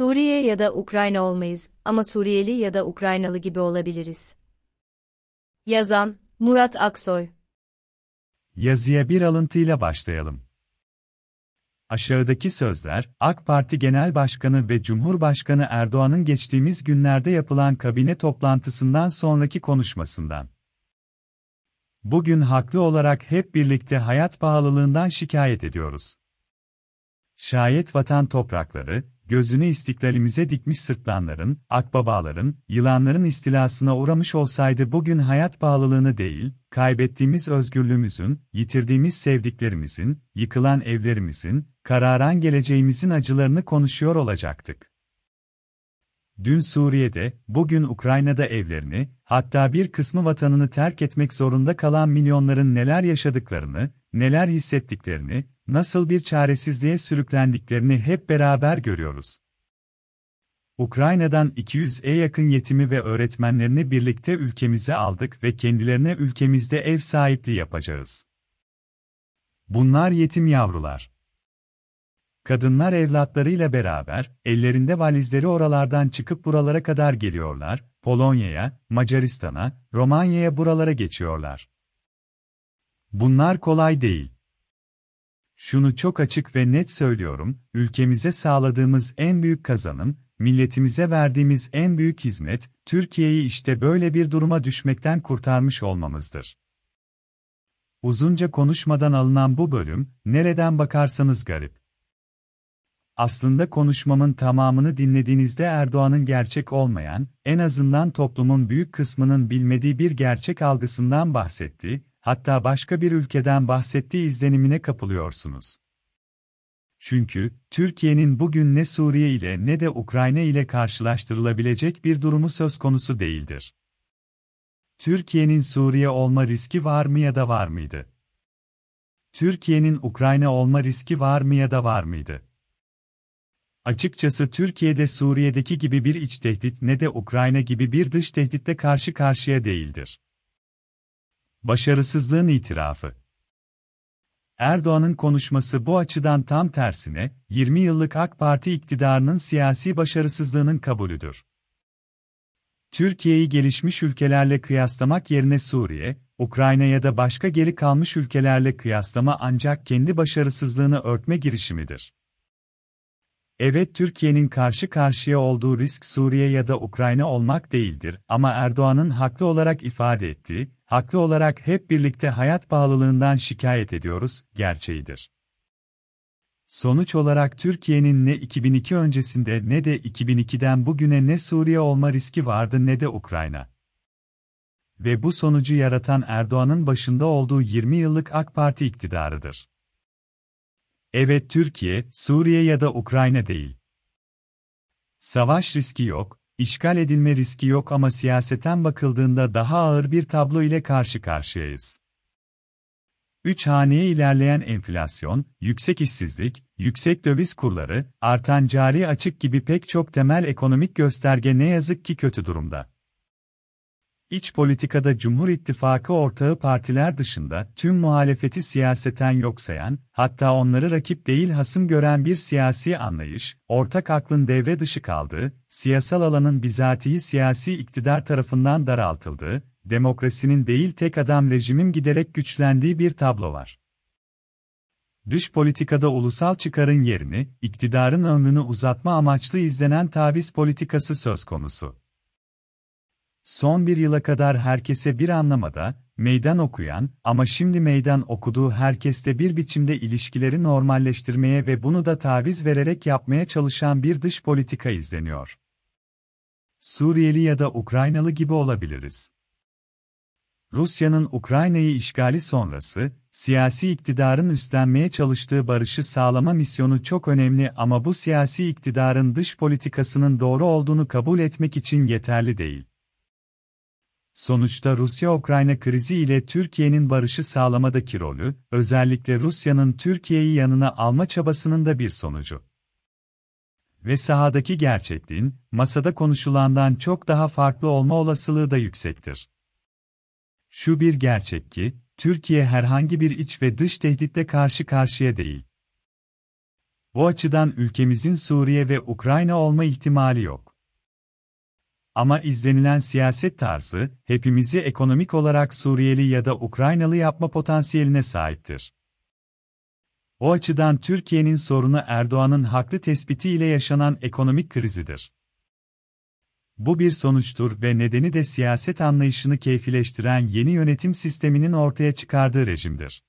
ya da Ukrayna olmayız ama Suriyeli ya da Ukraynalı gibi olabiliriz. Yazan, Murat Aksoy Yazıya bir alıntıyla başlayalım. Aşağıdaki sözler, AK Parti Genel Başkanı ve Cumhurbaşkanı Erdoğan'ın geçtiğimiz günlerde yapılan kabine toplantısından sonraki konuşmasından. Bugün haklı olarak hep birlikte hayat pahalılığından şikayet ediyoruz. Şayet vatan toprakları, gözünü istiklalimize dikmiş sırtlanların, akbabaların, yılanların istilasına uğramış olsaydı bugün hayat pahalılığını değil, kaybettiğimiz özgürlüğümüzün, yitirdiğimiz sevdiklerimizin, yıkılan evlerimizin, kararan geleceğimizin acılarını konuşuyor olacaktık. Dün Suriye'de, bugün Ukrayna'da evlerini, hatta bir kısmı vatanını terk etmek zorunda kalan milyonların neler yaşadıklarını, neler hissettiklerini, nasıl bir çaresizliğe sürüklendiklerini hep beraber görüyoruz. Ukrayna'dan 200'e yakın yetimi ve öğretmenlerini birlikte ülkemize aldık ve kendilerine ülkemizde ev sahipliği yapacağız. Bunlar yetim yavrular. Kadınlar evlatlarıyla beraber, ellerinde valizleri oralardan çıkıp buralara kadar geliyorlar, Polonya'ya, Macaristan'a, Romanya'ya buralara geçiyorlar. Bunlar kolay değil. Şunu çok açık ve net söylüyorum, ülkemize sağladığımız en büyük kazanım, milletimize verdiğimiz en büyük hizmet, Türkiye'yi işte böyle bir duruma düşmekten kurtarmış olmamızdır. Uzunca konuşmadan alınan bu bölüm, nereden bakarsanız garip. Aslında konuşmamın tamamını dinlediğinizde Erdoğan'ın gerçek olmayan, en azından toplumun büyük kısmının bilmediği bir gerçek algısından bahsetti, hatta başka bir ülkeden bahsettiği izlenimine kapılıyorsunuz. Çünkü, Türkiye'nin bugün ne Suriye ile ne de Ukrayna ile karşılaştırılabilecek bir durumu söz konusu değildir. Türkiye'nin Suriye olma riski var mı ya da var mıydı? Türkiye'nin Ukrayna olma riski var mı ya da var mıydı? Açıkçası Türkiye'de Suriye'deki gibi bir iç tehdit ne de Ukrayna gibi bir dış tehditle karşı karşıya değildir. Başarısızlığın itirafı Erdoğan'ın konuşması bu açıdan tam tersine, 20 yıllık AK Parti iktidarının siyasi başarısızlığının kabulüdür. Türkiye'yi gelişmiş ülkelerle kıyaslamak yerine Suriye, Ukrayna ya da başka geri kalmış ülkelerle kıyaslama ancak kendi başarısızlığını örtme girişimidir. Evet Türkiye'nin karşı karşıya olduğu risk Suriye ya da Ukrayna olmak değildir ama Erdoğan'ın haklı olarak ifade ettiği, haklı olarak hep birlikte hayat pahalılığından şikayet ediyoruz, gerçeğidir. Sonuç olarak Türkiye'nin ne 2002 öncesinde ne de 2002'den bugüne ne Suriye olma riski vardı ne de Ukrayna. Ve bu sonucu yaratan Erdoğan'ın başında olduğu 20 yıllık AK Parti iktidarıdır. Evet Türkiye, Suriye ya da Ukrayna değil. Savaş riski yok, işgal edilme riski yok ama siyaseten bakıldığında daha ağır bir tablo ile karşı karşıyayız. Üç haneye ilerleyen enflasyon, yüksek işsizlik, yüksek döviz kurları, artan cari açık gibi pek çok temel ekonomik gösterge ne yazık ki kötü durumda. İç politikada Cumhur İttifakı ortağı partiler dışında tüm muhalefeti siyaseten yok sayan, hatta onları rakip değil hasım gören bir siyasi anlayış, ortak aklın devre dışı kaldığı, siyasal alanın bizatihi siyasi iktidar tarafından daraltıldığı, demokrasinin değil tek adam rejimin giderek güçlendiği bir tablo var. Dış politikada ulusal çıkarın yerini, iktidarın ömrünü uzatma amaçlı izlenen taviz politikası söz konusu. Son bir yıla kadar herkese bir anlamada, meydan okuyan ama şimdi meydan okuduğu herkesle bir biçimde ilişkileri normalleştirmeye ve bunu da taviz vererek yapmaya çalışan bir dış politika izleniyor. Suriyeli ya da Ukraynalı gibi olabiliriz. Rusya'nın Ukrayna'yı işgali sonrası, siyasi iktidarın üstlenmeye çalıştığı barışı sağlama misyonu çok önemli ama bu siyasi iktidarın dış politikasının doğru olduğunu kabul etmek için yeterli değil. Sonuçta Rusya-Ukrayna krizi ile Türkiye'nin barışı sağlamadaki rolü, özellikle Rusya'nın Türkiye'yi yanına alma çabasının da bir sonucu. Ve sahadaki gerçekliğin, masada konuşulandan çok daha farklı olma olasılığı da yüksektir. Şu bir gerçek ki, Türkiye herhangi bir iç ve dış tehditle karşı karşıya değil. Bu açıdan ülkemizin Suriye ve Ukrayna olma ihtimali yok. Ama izlenilen siyaset tarzı, hepimizi ekonomik olarak Suriyeli ya da Ukraynalı yapma potansiyeline sahiptir. O açıdan Türkiye'nin sorunu Erdoğan'ın haklı tespiti ile yaşanan ekonomik krizidir. Bu bir sonuçtur ve nedeni de siyaset anlayışını keyfileştiren yeni yönetim sisteminin ortaya çıkardığı rejimdir.